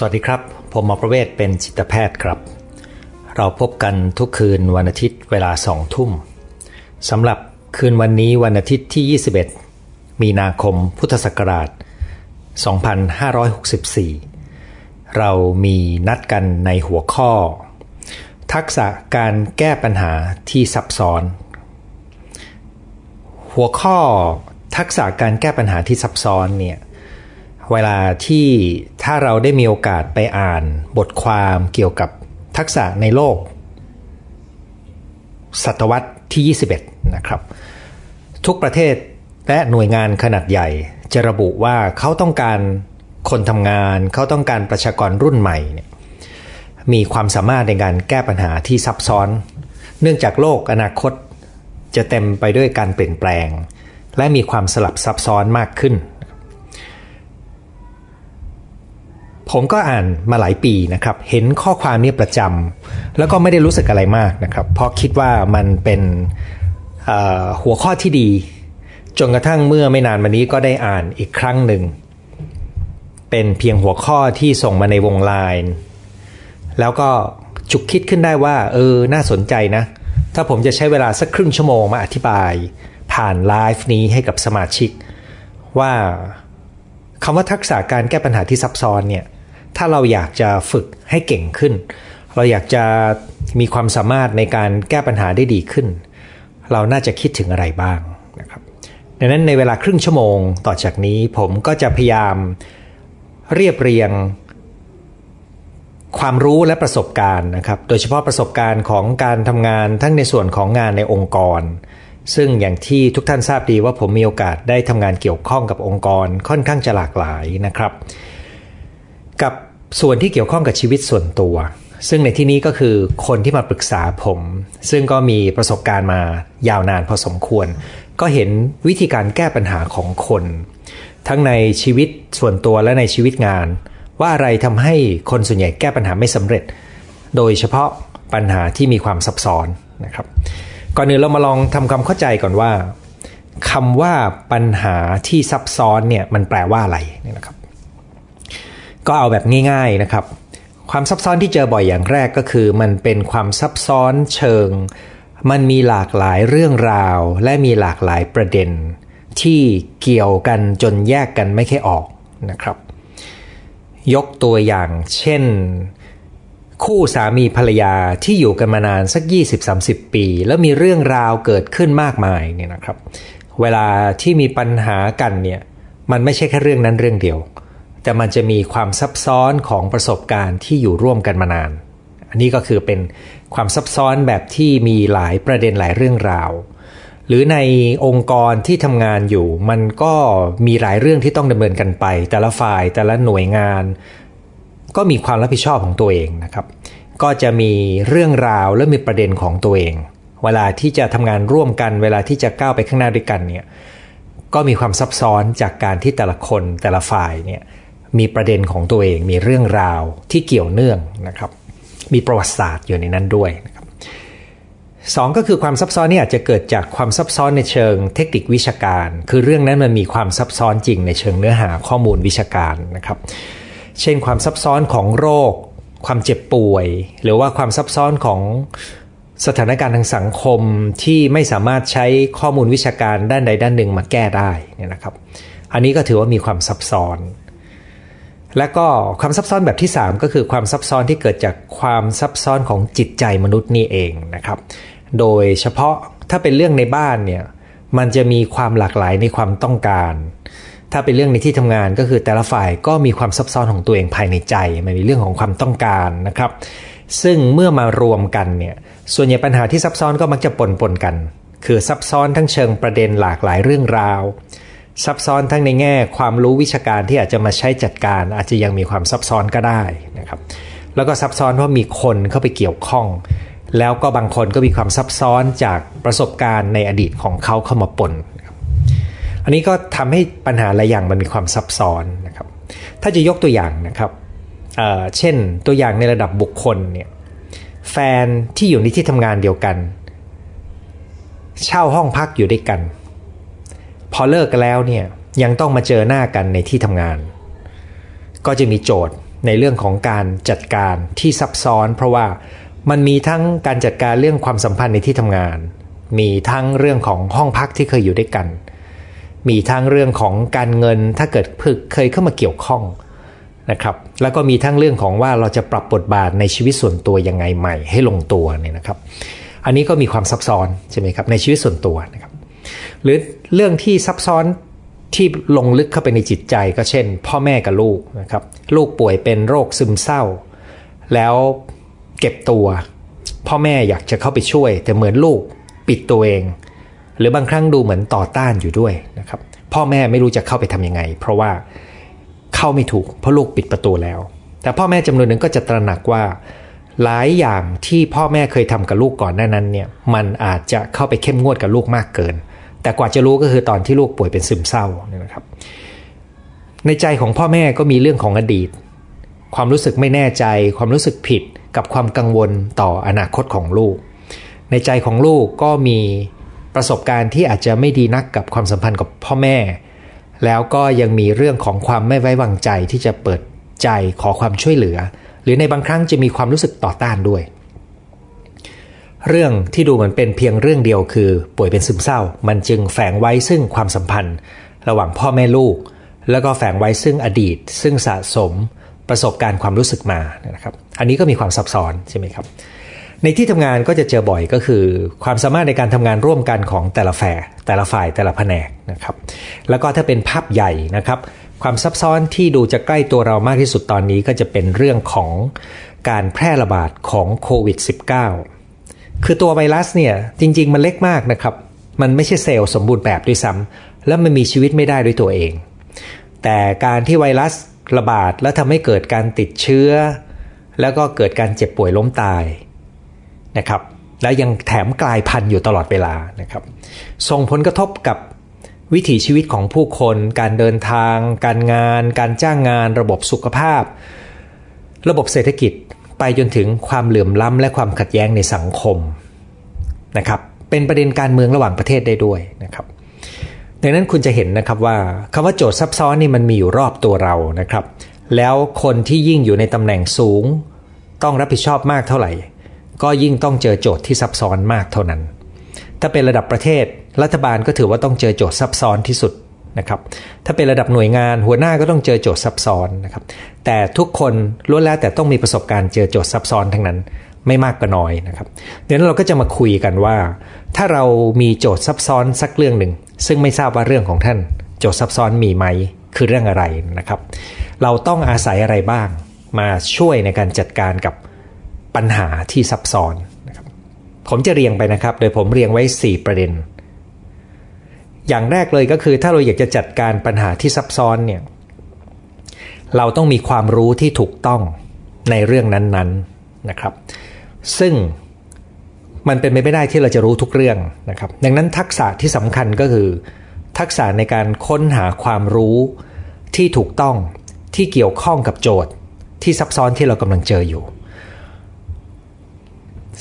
สวัสดีครับ ผมหมอประเวศเป็นจิตแพทย์ครับ เราพบกันทุกคืนวันอาทิตย์เวลาสองทุ่มสำหรับคืนวันนี้วันอาทิตย์ที่ 21 มีนาคมพุทธศักราช 2564 เรามีนัดกันในหัวข้อ ทักษะการแก้ปัญหาที่ซับซ้อน หัวข้อทักษะการแก้ปัญหาที่ซับซ้อนเนี่ยเวลาที่ ถ้าเราได้มีโอกาสไปอ่านบทความเกี่ยวกับทักษะในโลก ศตวรรษที่ 21 นะครับ ทุกประเทศและหน่วยงานขนาดใหญ่ จะระบุว่าเขาต้องการคนทำงาน เขาต้องการประชากรรุ่นใหม่เนี่ยมีความสามารถในการแก้ปัญหาที่ซับซ้อน เนื่องจากโลกอนาคตจะเต็มไปด้วยการเปลี่ยนแปลง และมีความสลับซับซ้อนมากขึ้น ผมก็อ่านมาหลายปีนะครับ เห็นข้อความนี้ประจำแล้วก็ไม่ได้รู้สึกอะไรมากนะครับ เพราะคิดว่ามันเป็นหัวข้อที่ดี จนกระทั่งเมื่อไม่นานมานี้ก็ได้อ่านอีกครั้งหนึ่ง เป็นเพียงหัวข้อที่ส่งมาในวงไลน์แล้วก็จุกคิดขึ้นได้ว่า เออ น่าสนใจนะ ถ้าผมจะใช้เวลาสักครึ่งชั่วโมงมาอธิบาย ผ่านไลฟ์นี้ให้กับสมาชิก ว่าคำว่าทักษะการแก้ปัญหาที่ซับซ้อนเนี่ย ถ้าเราอยากจะฝึกให้เก่งขึ้น เราอยากจะมีความสามารถในการแก้ปัญหาได้ดีขึ้น เราน่าจะคิดถึงอะไรบ้างนะครับดังนั้นในเวลาครึ่งชั่วโมงต่อจากนี้ผมก็จะพยายามเรียบเรียง ความรู้และประสบการณ์นะครับ โดยเฉพาะประสบการณ์ของการทำงานทั้งในส่วนของงานในองค์กร ซึ่งอย่างที่ทุกท่านทราบดีว่าผมมีโอกาสได้ทำงานเกี่ยวข้องกับองค์กรค่อนข้างจะหลากหลายนะครับ กับ ส่วนที่เกี่ยวข้องกับชีวิตส่วนตัว ซึ่งในที่นี้ก็คือคนที่มาปรึกษาผม ซึ่งก็มีประสบการณ์มายาวนานพอสมควร ก็เห็นวิธีการแก้ปัญหาของคน ทั้งในชีวิตส่วนตัวและในชีวิตงาน ว่าอะไรทำให้คนส่วนใหญ่แก้ปัญหาไม่สำเร็จ โดยเฉพาะปัญหาที่มีความซับซ้อนนะครับ ก่อนอื่นเรามาลองทำความเข้าใจก่อนว่าคำว่าปัญหาที่ซับซ้อนเนี่ยมันแปลว่าอะไรนะครับ ก็เอาแบบง่ายๆนะครับ ความซับซ้อนที่เจอบ่อยอย่างแรกก็คือ มันเป็นความซับซ้อนเชิง มันมีหลากหลายเรื่องราว และมีหลากหลายประเด็น ที่เกี่ยวกันจนแยกกันไม่ค่อยออกนะครับ ยกตัวอย่างเช่น คู่สามีภรรยาที่อยู่กันมานานสัก 20-30 ปี แล้วมีเรื่องราวเกิดขึ้นมากมายเนี่ยนะครับ เวลาที่มีปัญหากันเนี่ยมันไม่ใช่แค่เรื่องนั้นเรื่องเดียว แต่มันจะมีความซับซ้อนของประสบการณ์ที่อยู่ร่วมกันมานาน อันนี้ก็คือเป็นความซับซ้อนแบบที่มีหลายประเด็นหลายเรื่องราว หรือในองค์กรที่ทำงานอยู่ มันก็มีหลายเรื่องที่ต้องดำเนินกันไป แต่ละฝ่ายแต่ละหน่วยงาน ก็มีความรับผิดชอบของตัวเองนะครับ ก็จะมีเรื่องราวและมีประเด็นของตัวเอง เวลาที่จะทำงานร่วมกัน เวลาที่จะก้าวไปข้างหน้าด้วยกันเนี่ยก็มีความซับซ้อนจากการที่แต่ละคนแต่ละฝ่ายเนี่ย มีประเด็นของตัวเองมีเรื่องราวที่เกี่ยวเนื่องนะครับ มีประวัติศาสตร์อยู่ในนั้นด้วยนะครับสองก็คือความซับซ้อนนี่อาจจะเกิดจากความซับซ้อนในเชิงเทคนิควิชาการ คือเรื่องนั้นมันมีความซับซ้อนจริงในเชิงเนื้อหาข้อมูลวิชาการนะครับ เช่นความซับซ้อนของโรค ความเจ็บป่วย หรือว่าความซับซ้อนของสถานการณ์ทางสังคมที่ไม่สามารถใช้ข้อมูลวิชาการด้านใดด้านหนึ่งมาแก้ได้นี่นะครับ อันนี้ก็ถือว่ามีความซับซ้อน และก็ความซับซ้อนแบบที่ 3 ก็คือความซับซ้อนที่เกิดจากความซับซ้อนของจิตใจมนุษย์นี่เองนะครับ โดยเฉพาะถ้าเป็นเรื่องในบ้านเนี่ยมันจะมีความหลากหลายในความต้องการ ถ้าเป็นเรื่องในที่ทำงานก็คือแต่ละฝ่ายก็มีความซับซ้อนของตัวเองภายในใจ มันมีเรื่องของความต้องการนะครับ ซึ่งเมื่อมารวมกันเนี่ยส่วนใหญ่ปัญหาที่ซับซ้อนก็มักจะปนปนกัน คือซับซ้อนทั้งเชิงประเด็นหลากหลายเรื่องราว ซับซ้อนทั้งในแง่ความรู้วิชาการที่อาจจะมาใช้จัดการ อาจจะยังมีความซับซ้อนก็ได้นะครับแล้วก็ซับซ้อนเพราะมีคนเข้าไปเกี่ยวข้อง แล้วก็บางคนก็มีความซับซ้อนจากประสบการณ์ในอดีตของเขาเข้ามาปนอันนี้ก็ทำให้ปัญหาหลายอย่างมันมีความซับซ้อนนะครับถ้าจะยกตัวอย่างนะครับเเช่นตัวอย่างในระดับบุคคลเนี่ยแฟนที่อยู่ในที่ทำงานเดียวกัน เช่าห้องพักอยู่ด้วยกัน อเลิกกันแล้วเนี่ยยังต้องมาเจอหน้ากันในที่ทำงาน ก็จะมีโจทย์ในเรื่องของการจัดการที่ซับซ้อน เพราะว่ามันมีทั้งการจัดการเรื่องความสัมพันธ์ในที่ทำงาน มีทั้งเรื่องของห้องพักที่เคยอยู่ด้วยกัน มีทั้งเรื่องของการเงินถ้าเกิดพึกเคยเข้ามาเกี่ยวข้องนะครับ แล้วก็มีทั้งเรื่องของว่าเราจะปรับบทบาทในชีวิตส่วนตัวยังไงใหม่ให้ลงตัวเนี่ยนะครับ อันนี้ก็มีความซับซ้อนใช่ไหมครับในชีวิตส่วนตัวนะครับ รือเรื่องที่ซับซ้อนที่ลงลึกเข้าไปในจิตใจก็เช่น พ่อแม่กับลูกนะครับ ลูกป่วยเป็นโรคซึมเศร้า แล้วเก็บตัว พ่อแม่อยากจะเข้าไปช่วย แต่เหมือนลูกปิดตัวเอง หรือบางครั้งดูเหมือนต่อต้านอยู่ด้วยนะครับพ่อแม่ไม่รู้จะเข้าไปทำยังไง เพราะว่าเข้าไม่ถูกเพราะลูกปิดประตูแล้ว แต่พ่อแม่จำนวนหนึ่งก็จะตระหนักว่า หลายอย่างที่พ่อแม่เคยทำกับลูกก่อนหน้านั้นเนี่ยมันอาจจะเข้าไปเข้มงวดกับลูกมากเกิน แต่กว่าจะรู้ก็คือตอนที่ลูกป่วยเป็นซึมเศร้านะครับ ในใจของพ่อแม่ก็มีเรื่องของอดีต ความรู้สึกไม่แน่ใจ ความรู้สึกผิดกับความกังวลต่ออนาคตของลูก ในใจของลูกก็มีประสบการณ์ที่อาจจะไม่ดีนักกับความสัมพันธ์กับพ่อแม่ แล้วก็ยังมีเรื่องของความไม่ไว้วางใจที่จะเปิดใจขอความช่วยเหลือ หรือในบางครั้งจะมีความรู้สึกต่อต้านด้วย เรื่องที่ดูเหมือนเป็นเพียงเรื่องเดียวคือ ป่วยเป็นซึมเศร้า มันจึงแฝงไว้ซึ่งความสัมพันธ์ ระหว่างพ่อแม่ลูก แล้วก็แฝงไว้ซึ่งอดีต ซึ่งสะสมประสบการณ์ความรู้สึกมานะครับ อันนี้ก็มีความซับซ้อนใช่ไหมครับ ในที่ทำงานก็จะเจอบ่อยก็คือ ความสามารถในการทำงานร่วมกันของแต่ละแฝแต่ละฝ่ายแต่ละแผนกนะครับ แล้วก็ถ้าเป็นภาพใหญ่นะครับ ความซับซ้อนที่ดูจะใกล้ตัวเรามากที่สุดตอนนี้ก็จะเป็นเรื่องของการแพร่ระบาดของโควิด -19 คือตัวไวรัสเนี่ยจริง ๆ มันเล็กมากนะครับ มันไม่ใช่เซลล์สมบูรณ์แบบด้วยซ้ำและมันมีชีวิตไม่ได้ด้วยตัวเอง แต่การที่ไวรัสระบาดแล้วทำให้เกิดการติดเชื้อ แล้วก็เกิดการเจ็บป่วยล้มตายนะครับ แล้วยังแถมกลายพันธุ์อยู่ตลอดเวลานะครับ ส่งผลกระทบกับวิถีชีวิตของผู้คน การเดินทาง การงาน การจ้างงาน ระบบสุขภาพ ระบบเศรษฐกิจ ไปจนถึงความเหลื่อมล้ำและความขัดแย้งในสังคมนะครับเป็นประเด็นการเมืองระหว่างประเทศได้ด้วยนะครับ ดังนั้นคุณจะเห็นนะครับว่าคำว่าโจทย์ซับซ้อนนี่มันมีอยู่รอบตัวเรานะครับ แล้วคนที่ยิ่งอยู่ในตำแหน่งสูง ต้องรับผิดชอบมากเท่าไหร่ ก็ยิ่งต้องเจอโจทย์ที่ซับซ้อนมากเท่านั้น ถ้าเป็นระดับประเทศรัฐบาลก็ถือว่าต้องเจอโจทย์ซับซ้อนที่สุด นะครับถ้าเป็นระดับหน่วยงานหัวหน้าก็ต้องเจอโจทย์ซับซ้อนนะครับแต่ทุกคนล้วนแล้วแต่ต้องมีประสบการณ์เจอโจทย์ซับซ้อนทั้งนั้นไม่มากก็น้อยนะครับเดี๋ยวเราก็จะมาคุยกันว่า ถ้าเรามีโจทย์ซับซ้อนสักเรื่องหนึ่ง ซึ่งไม่ทราบว่าเรื่องของท่าน โจทย์ซับซ้อนมีไหมคือเรื่องอะไรนะครับ เราต้องอาศัยอะไรบ้าง มาช่วยในการจัดการกับปัญหาที่ซับซ้อนนะครับผมจะเรียงไปนะครับ โดยผมเรียงไว้ 4 ประเด็น อย่างแรกเลยก็คือถ้าเราอยากจะจัดการปัญหาที่ซับซ้อนเนี่ยเราต้องมีความรู้ที่ถูกต้องในเรื่องนั้นๆนนนะครับ ซึ่งมันเป็นไปไม่ได้ที่เราจะรู้ทุกเรื่องนะครับ ดังนั้นทักษะที่สำคัญก็คือ ทักษะในการค้นหาความรู้ที่ถูกต้องที่เกี่ยวข้องกับโจทย์ที่ซับซ้อนที่เรากำลังเจออยู่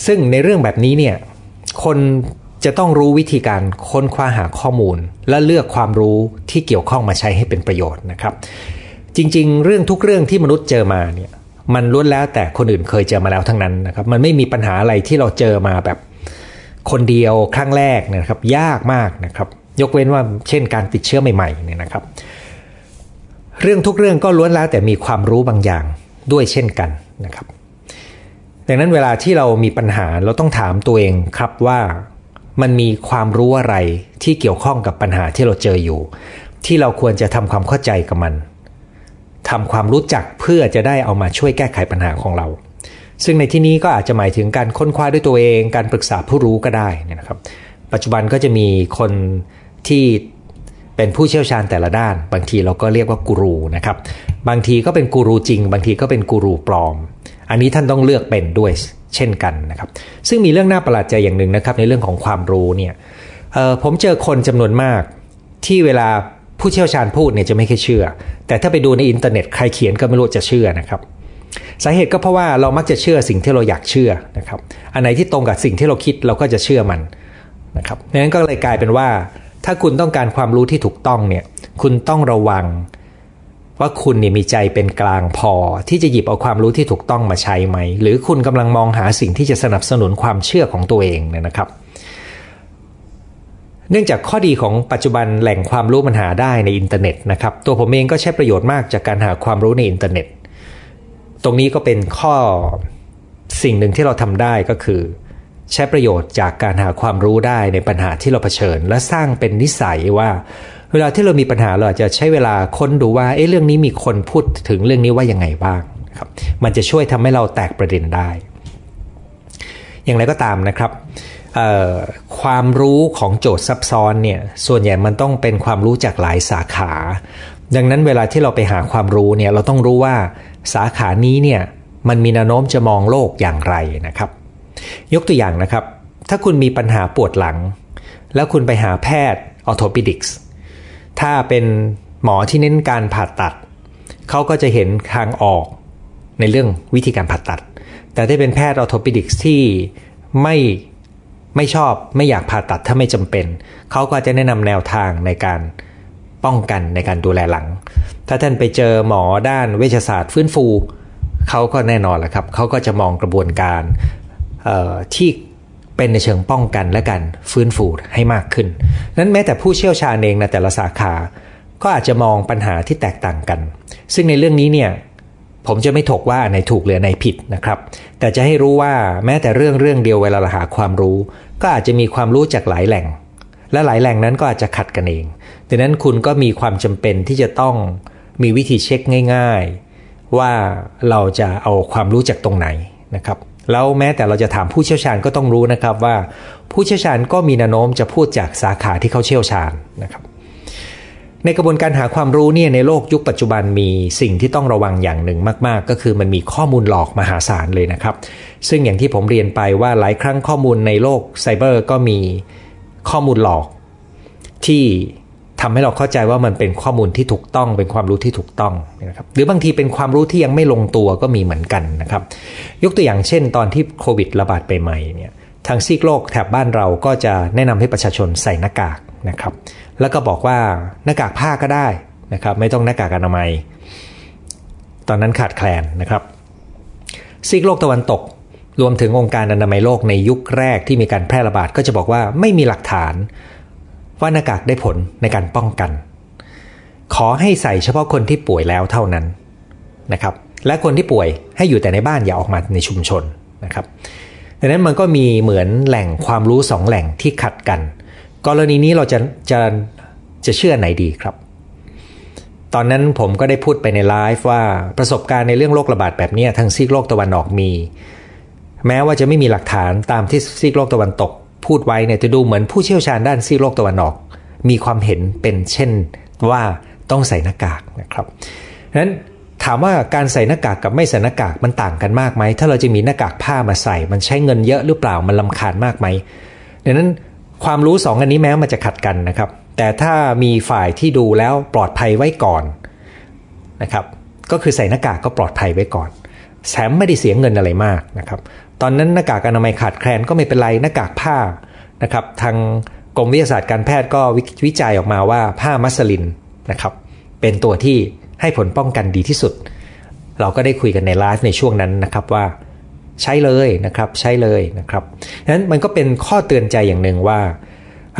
ซึ่งในเรื่องแบบนี้เนี่ยคน จะต้องรู้วิธีการค้นคว้าหาข้อมูล และเลือกความรู้ที่เกี่ยวข้องมาใช้ให้เป็นประโยชน์นะครับ จริง ๆ เรื่องทุกเรื่องที่มนุษย์เจอมาเนี่ยมันล้วนแล้วแต่คนอื่นเคยเจอมาแล้วทั้งนั้นนะครับ มันไม่มีปัญหาอะไรที่เราเจอมาแบบคนเดียวครั้งแรกนะครับ ยากมากนะครับ ยกเว้นว่าเช่นการติดเชื้อใหม่ๆเนี่ยนะครับ เรื่องทุกเรื่องก็ล้วนแล้วแต่มีความรู้บางอย่างด้วยเช่นกันนะครับ ดังนั้นเวลาที่เรามีปัญหาเราต้องถามตัวเองครับว่า มันมีความรู้อะไรที่เกี่ยวข้องกับปัญหาที่เราเจออยู่ ที่เราควรจะทำความเข้าใจกับมันทำความรู้จักเพื่อจะได้เอามาช่วยแก้ไขปัญหาของเรา ซึ่งในที่นี้ก็อาจจะหมายถึงการค้นคว้าด้วยตัวเอง การปรึกษาผู้รู้ก็ได้นะครับ ปัจจุบันก็จะมีคนที่เป็นผู้เชี่ยวชาญแต่ละด้าน บางทีเราก็เรียกว่ากูรูนะครับ บางทีก็เป็นกูรูจริง บางทีก็เป็นกูรูปลอม อันนี้ท่านต้องเลือกเป็นด้วย เช่นกันนะครับ ซึ่งมีเรื่องน่าประหลาดใจอย่างหนึ่งนะครับ ในเรื่องของความรู้เนี่ยผมเจอคนจำนวนมากที่เวลาผู้เชี่ยวชาญพูดเนี่ยจะไม่เคยเชื่อ แต่ถ้าไปดูในอินเทอร์เน็ตใครเขียนก็ไม่รู้จะเชื่อนะครับ สาเหตุก็เพราะว่าเรามักจะเชื่อสิ่งที่เราอยากเชื่อนะครับ อันไหนที่ตรงกับสิ่งที่เราคิดเราก็จะเชื่อมันนะครับดังนั้นก็เลยกลายเป็นว่า ถ้าคุณต้องการความรู้ที่ถูกต้องเนี่ย คุณต้องระวัง ว่าคุณเนี่ยมีใจเป็นกลางพอ ที่จะหยิบเอาความรู้ที่ถูกต้องมาใช้ไหม หรือคุณกำลังมองหาสิ่งที่จะสนับสนุนความเชื่อของตัวเองเนี่ยนะครับ เนื่องจากข้อดีของปัจจุบันแหล่งความรู้มันหาได้ในอินเทอร์เน็ตนะครับ ตัวผมเองก็ใช้ประโยชน์มากจากการหาความรู้ในอินเทอร์เน็ต ตรงนี้ก็เป็นข้อสิ่งหนึ่งที่เราทำได้ก็คือ ใช้ประโยชน์จากการหาความรู้ได้ในปัญหาที่เราเผชิญ และสร้างเป็นนิสัยว่า เวลาที่เรามีปัญหาเราอาจจะใช้เวลาค้นดูว่าเอ๊ะเรื่องนี้มีคนพูดถึงเรื่องนี้ว่ายังไงบ้างครับมันจะช่วยทำให้เราแตกประเด็นได้ อย่างไรก็ตามนะครับความรู้ของโจทย์ซับซ้อนเนี่ยส่วนใหญ่มันต้องเป็นความรู้จากหลายสาขา ดังนั้นเวลาที่เราไปหาความรู้เนี่ยเราต้องรู้ว่าสาขานี้เนี่ยมันมีแนวโน้มจะมองโลกอย่างไรนะครับ ยกตัวอย่างนะครับ ถ้าคุณมีปัญหาปวดหลัง แล้วคุณไปหาแพทย์ออโทปิดิกส์ ถ้าเป็นหมอที่เน้นการผ่าตัด เขาก็จะเห็นทางออกในเรื่องวิธีการผ่าตัด แต่ถ้าเป็นแพทย์ออโทปิดิกส์ที่ไม่ไม่ชอบไม่อยากผ่าตัดถ้าไม่จำเป็น เขาก็จะแนะนำแนวทางในการป้องกันในการดูแลหลัง ถ้าท่านไปเจอหมอด้านเวชศาสตร์ฟื้นฟู เขาก็แน่นอนแหละครับ เขาก็จะมองกระบวนการที่ เป็นในเชิงป้องกันและการฟื้นฟูให้มากขึ้น นั้นแม้แต่ผู้เชี่ยวชาญเองในแต่ละสาขา ก็อาจจะมองปัญหาที่แตกต่างกัน ซึ่งในเรื่องนี้เนี่ยผมจะไม่ถกว่าในถูกหรือในผิดนะครับ แต่จะให้รู้ว่าแม้แต่เรื่องเรื่องเดียวเวลาเราหาความรู้ ก็อาจจะมีความรู้จากหลายแหล่ง และหลายแหล่งนั้นก็อาจจะขัดกันเอง ดังนั้นคุณก็มีความจำเป็นที่จะต้องมีวิธีเช็คง่าย ๆ ว่าเราจะเอาความรู้จากตรงไหนนะครับ แล้วแม้แต่เราจะถามผู้เชี่ยวชาญก็ต้องรู้นะครับว่า ผู้เชี่ยวชาญก็มีแนวโน้มจะพูดจากสาขาที่เขาเชี่ยวชาญนะครับ ในกระบวนการหาความรู้เนี่ยในโลกยุคปัจจุบันมีสิ่งที่ต้องระวังอย่างหนึ่งมากๆ ก็คือมันมีข้อมูลหลอกมหาศาลเลยนะครับ ซึ่งอย่างที่ผมเรียนไปว่าหลายครั้งข้อมูลในโลกไซเบอร์ก็มีข้อมูลหลอกที่ ทำให้เราเข้าใจว่ามันเป็นข้อมูลที่ถูกต้องเป็นความรู้ที่ถูกต้องนะครับหรือบางทีเป็นความรู้ที่ยังไม่ลงตัวก็มีเหมือนกันนะครับ ยกตัวอย่างเช่น ตอนที่โควิดระบาดไปใหม่เนี่ยทางซีกโลกแถบบ้านเราก็จะแนะนำให้ประชาชนใส่หน้ากากนะครับ แล้วก็บอกว่าหน้ากากผ้าก็ได้นะครับ ไม่ต้องหน้ากากอนามัย ตอนนั้นขาดแคลนนะครับ ซีกโลกตะวันตก รวมถึงองค์การอนามัยโลกในยุคแรกที่มีการแพร่ระบาดก็จะบอกว่าไม่มีหลักฐาน ว่าหน้ากากได้ผลในการป้องกัน ขอให้ใส่เฉพาะคนที่ป่วยแล้วเท่านั้นนะครับ และคนที่ป่วยให้อยู่แต่ในบ้านอย่าออกมาในชุมชนนะครับดังนั้นมันก็มีเหมือนแหล่งความรู้สองแหล่งที่ขัดกัน กรณีนี้เราจะจะจะเชื่อไหนดีครับ ตอนนั้นผมก็ได้พูดไปในไลฟ์ว่าประสบการณ์ในเรื่องโรคระบาดแบบนี้ทางซีกโลกตะวันออกมี แม้ว่าจะไม่มีหลักฐานตามที่ซีกโลกตะวันตก พูดไว้เนี่ยจะดูเหมือนผู้เชี่ยวชาญด้านซีโลกตะวันออก มีความเห็นเป็นเช่นว่าต้องใส่หน้ากากนะครับนั้นถามว่าการใส่หน้ากากกับไม่ใส่หน้ากากมันต่างกันมากไหม ถ้าเราจะมีหน้ากากผ้ามาใส่ มันใช้เงินเยอะหรือเปล่ามันลาคาญมากไหมดังนั้นความรู้สองอันนี้แม้มันจะขัดกันนะครับ แต่ถ้ามีฝ่ายที่ดูแล้วปลอดภัยไว้ก่อนนะครับ ก็คือใส่หน้ากากก็ปลอดภัยไว้ก่อนแถมไม่ได้เสียเงินอะไรมากนะครับ ตอนนั้นหน้ากากอนามัยขาดแคลนก็ไม่เป็นไรหน้ากากผ้านะครับ ทางกรมวิทยาศาสตร์การแพทย์ก็วิจัยออกมาว่าผ้ามัสลินนะครับ เป็นตัวที่ให้ผลป้องกันดีที่สุด เราก็ได้คุยกันในไลฟ์ในช่วงนั้นนะครับว่าใช้เลยนะครับใช้เลยนะครับนั้นมันก็เป็นข้อเตือนใจอย่างหนึ่งว่า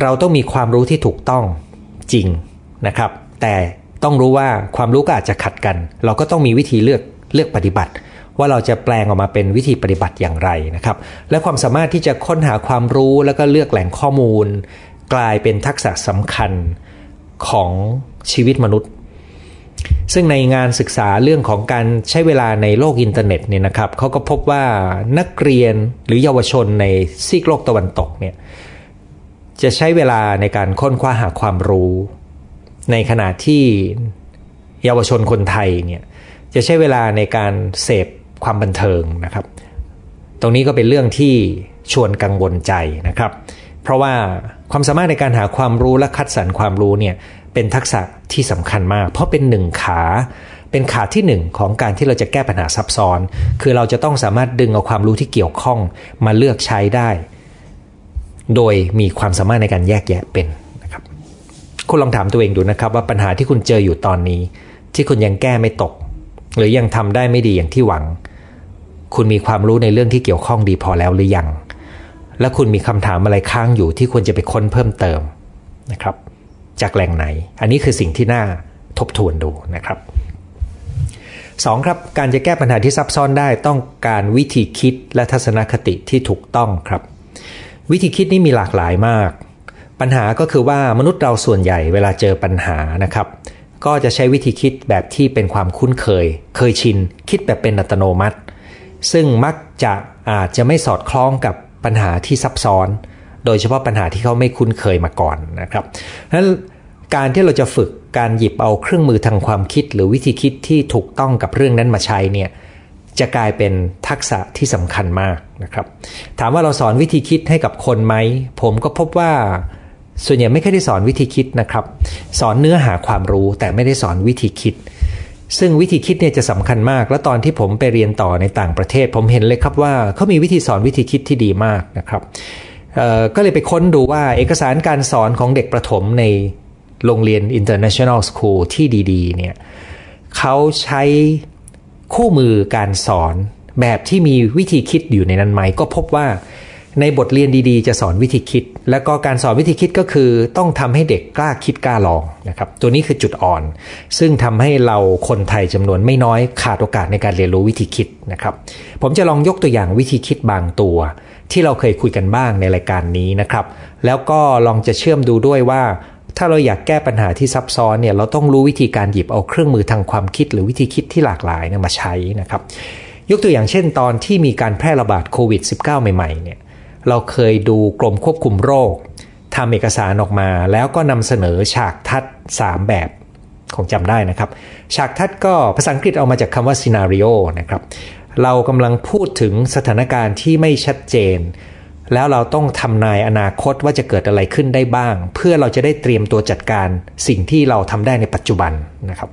เราต้องมีความรู้ที่ถูกต้องจริงนะครับ แต่ต้องรู้ว่าความรู้ก็อาจจะขัดกัน เราก็ต้องมีวิธีเลือกเลือกปฏิบัติ ว่าเราจะแปลงออกมาเป็นวิธีปฏิบัติอย่างไรนะครับ และความสามารถที่จะค้นหาความรู้แล้วก็เลือกแหล่งข้อมูล กลายเป็นทักษะสำคัญของชีวิตมนุษย์ ซึ่งในงานศึกษาเรื่องของการใช้เวลาในโลกอินเทอร์เน็ตเนี่ยนะครับเขาก็พบว่านักเรียนหรือเยาวชนในซีกโลกตะวันตกเนี่ยจะใช้เวลาในการค้นคว้าหาความรู้ ในขณะที่เยาวชนคนไทยเนี่ยจะใช้เวลาในการเสพ ความบันเทิงนะครับ ตรงนี้ก็เป็นเรื่องที่ชวนกังวลใจนะครับ เพราะว่าความสามารถในการหาความรู้และคัดสรรความรู้เนี่ยเป็นทักษะที่สำคัญมาก เพราะเป็นหนึ่งขาเป็นขาที่หนึ่งของการที่เราจะแก้ปัญหาซับซ้อน คือเราจะต้องสามารถดึงเอาความรู้ที่เกี่ยวข้องมาเลือกใช้ได้ โดยมีความสามารถในการแยกแยะเป็นนะครับ คุณลองถามตัวเองดูนะครับ ว่าปัญหาที่คุณเจออยู่ตอนนี้ ที่คุณยังแก้ไม่ตก หรือยังทำได้ไม่ดีอย่างที่หวัง คุณมีความรู้ในเรื่องที่เกี่ยวข้องดีพอแล้วหรือยัง และคุณมีคำถามอะไรค้างอยู่ที่ควรจะไปค้นเพิ่มเติมนะครับ จากแหล่งไหน อันนี้คือสิ่งที่น่าทบทวนดูนะครับสองครับการจะแก้ปัญหาที่ซับซ้อนได้ต้องการวิธีคิดและทัศนคติที่ถูกต้องครับ วิธีคิดนี้มีหลากหลายมาก ปัญหาก็คือว่ามนุษย์เราส่วนใหญ่เวลาเจอปัญหานะครับ ก็จะใช้วิธีคิดแบบที่เป็นความคุ้นเคย เคยชิน คิดแบบเป็นอัตโนมัติ ซึ่งมักจะอาจจะไม่สอดคล้องกับปัญหาที่ซับซ้อน โดยเฉพาะปัญหาที่เขาไม่คุ้นเคยมาก่อนนะครับนั้นการที่เราจะฝึกการหยิบเอาเครื่องมือทางความคิด หรือวิธีคิดที่ถูกต้องกับเรื่องนั้นมาใช้เนี่ยจะกลายเป็นทักษะที่สำคัญมากนะครับ ถามว่าเราสอนวิธีคิดให้กับคนไหม ผมก็พบว่าส่วนใหญ่ไม่เคยได้สอนวิธีคิดนะครับ สอนเนื้อหาความรู้แต่ไม่ได้สอนวิธีคิด ซึ่งวิธีคิดเนี่ยจะสำคัญมาก แล้วตอนที่ผมไปเรียนต่อในต่างประเทศ ผมเห็นเลยครับว่าเขามีวิธีสอนวิธีคิดที่ดีมากนะครับก็เลยไปค้นดูว่าเอกสารการสอนของเด็กประถมในโรงเรียน International School ที่ดีๆเนี่ยเขาใช้คู่มือการสอนแบบที่มีวิธีคิดอยู่ในนั้นไหมก็พบว่า ในบทเรียนดีๆ จะสอนวิธีคิด แล้วก็การสอนวิธีคิดก็คือต้องทำให้เด็กกล้าคิดกล้าลองนะครับตัวนี้คือจุดอ่อน ซึ่งทำให้เราคนไทยจำนวนไม่น้อยขาดโอกาสในการเรียนรู้วิธีคิดนะครับผมจะลองยกตัวอย่างวิธีคิดบางตัว ที่เราเคยคุยกันบ้างในรายการนี้นะครับแล้วก็ลองจะเชื่อมดูด้วยว่า ถ้าเราอยากแก้ปัญหาที่ซับซ้อนเนี่ยเราต้องรู้วิธีการหยิบเอาเครื่องมือทางความคิด หรือวิธีคิดที่หลากหลายเนี่ยมาใช้นะครับยกตัวอย่างเช่น ตอนที่มีการแพร่ระบาดโควิด -19 ใหม่ๆเนี่ย เราเคยดูกรมควบคุมโรคทำเอกสารออกมา แล้วก็นำเสนอฉากทัด 3 แบบคงจำได้นะครับ ฉากทัดก็ภาษาอังกฤษเอามาจากคำว่า scenario นะครับ เรากำลังพูดถึงสถานการณ์ที่ไม่ชัดเจน แล้วเราต้องทำนายอนาคตว่าจะเกิดอะไรขึ้นได้บ้าง เพื่อเราจะได้เตรียมตัวจัดการสิ่งที่เราทำได้ในปัจจุบันนะครับ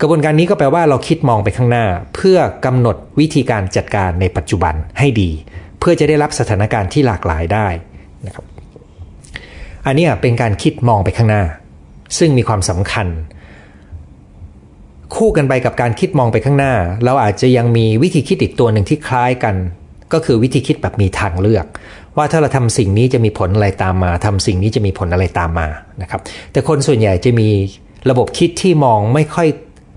กระบวนการนี้ก็แปลว่าเราคิดมองไปข้างหน้า เพื่อกำหนดวิธีการจัดการในปัจจุบันให้ดี พื่อจะได้รับสถานการณ์ที่หลากหลายได้นะครับอันนี้เป็นการคิดมองไปข้างหน้า ซึ่งมีความสำคัญ คู่กันไปกับการคิดมองไปข้างหน้า เราอาจจะยังมีวิธีคิดอีกตัวหนึ่งที่คล้ายกัน ก็คือวิธีคิดแบบมีทางเลือก ว่าถ้าเราทำสิ่งนี้จะมีผลอะไรตามมาทำสิ่งนี้จะมีผลอะไรตามมานะครับแต่คนส่วนใหญ่จะมีระบบคิดที่มองไม่ค่อย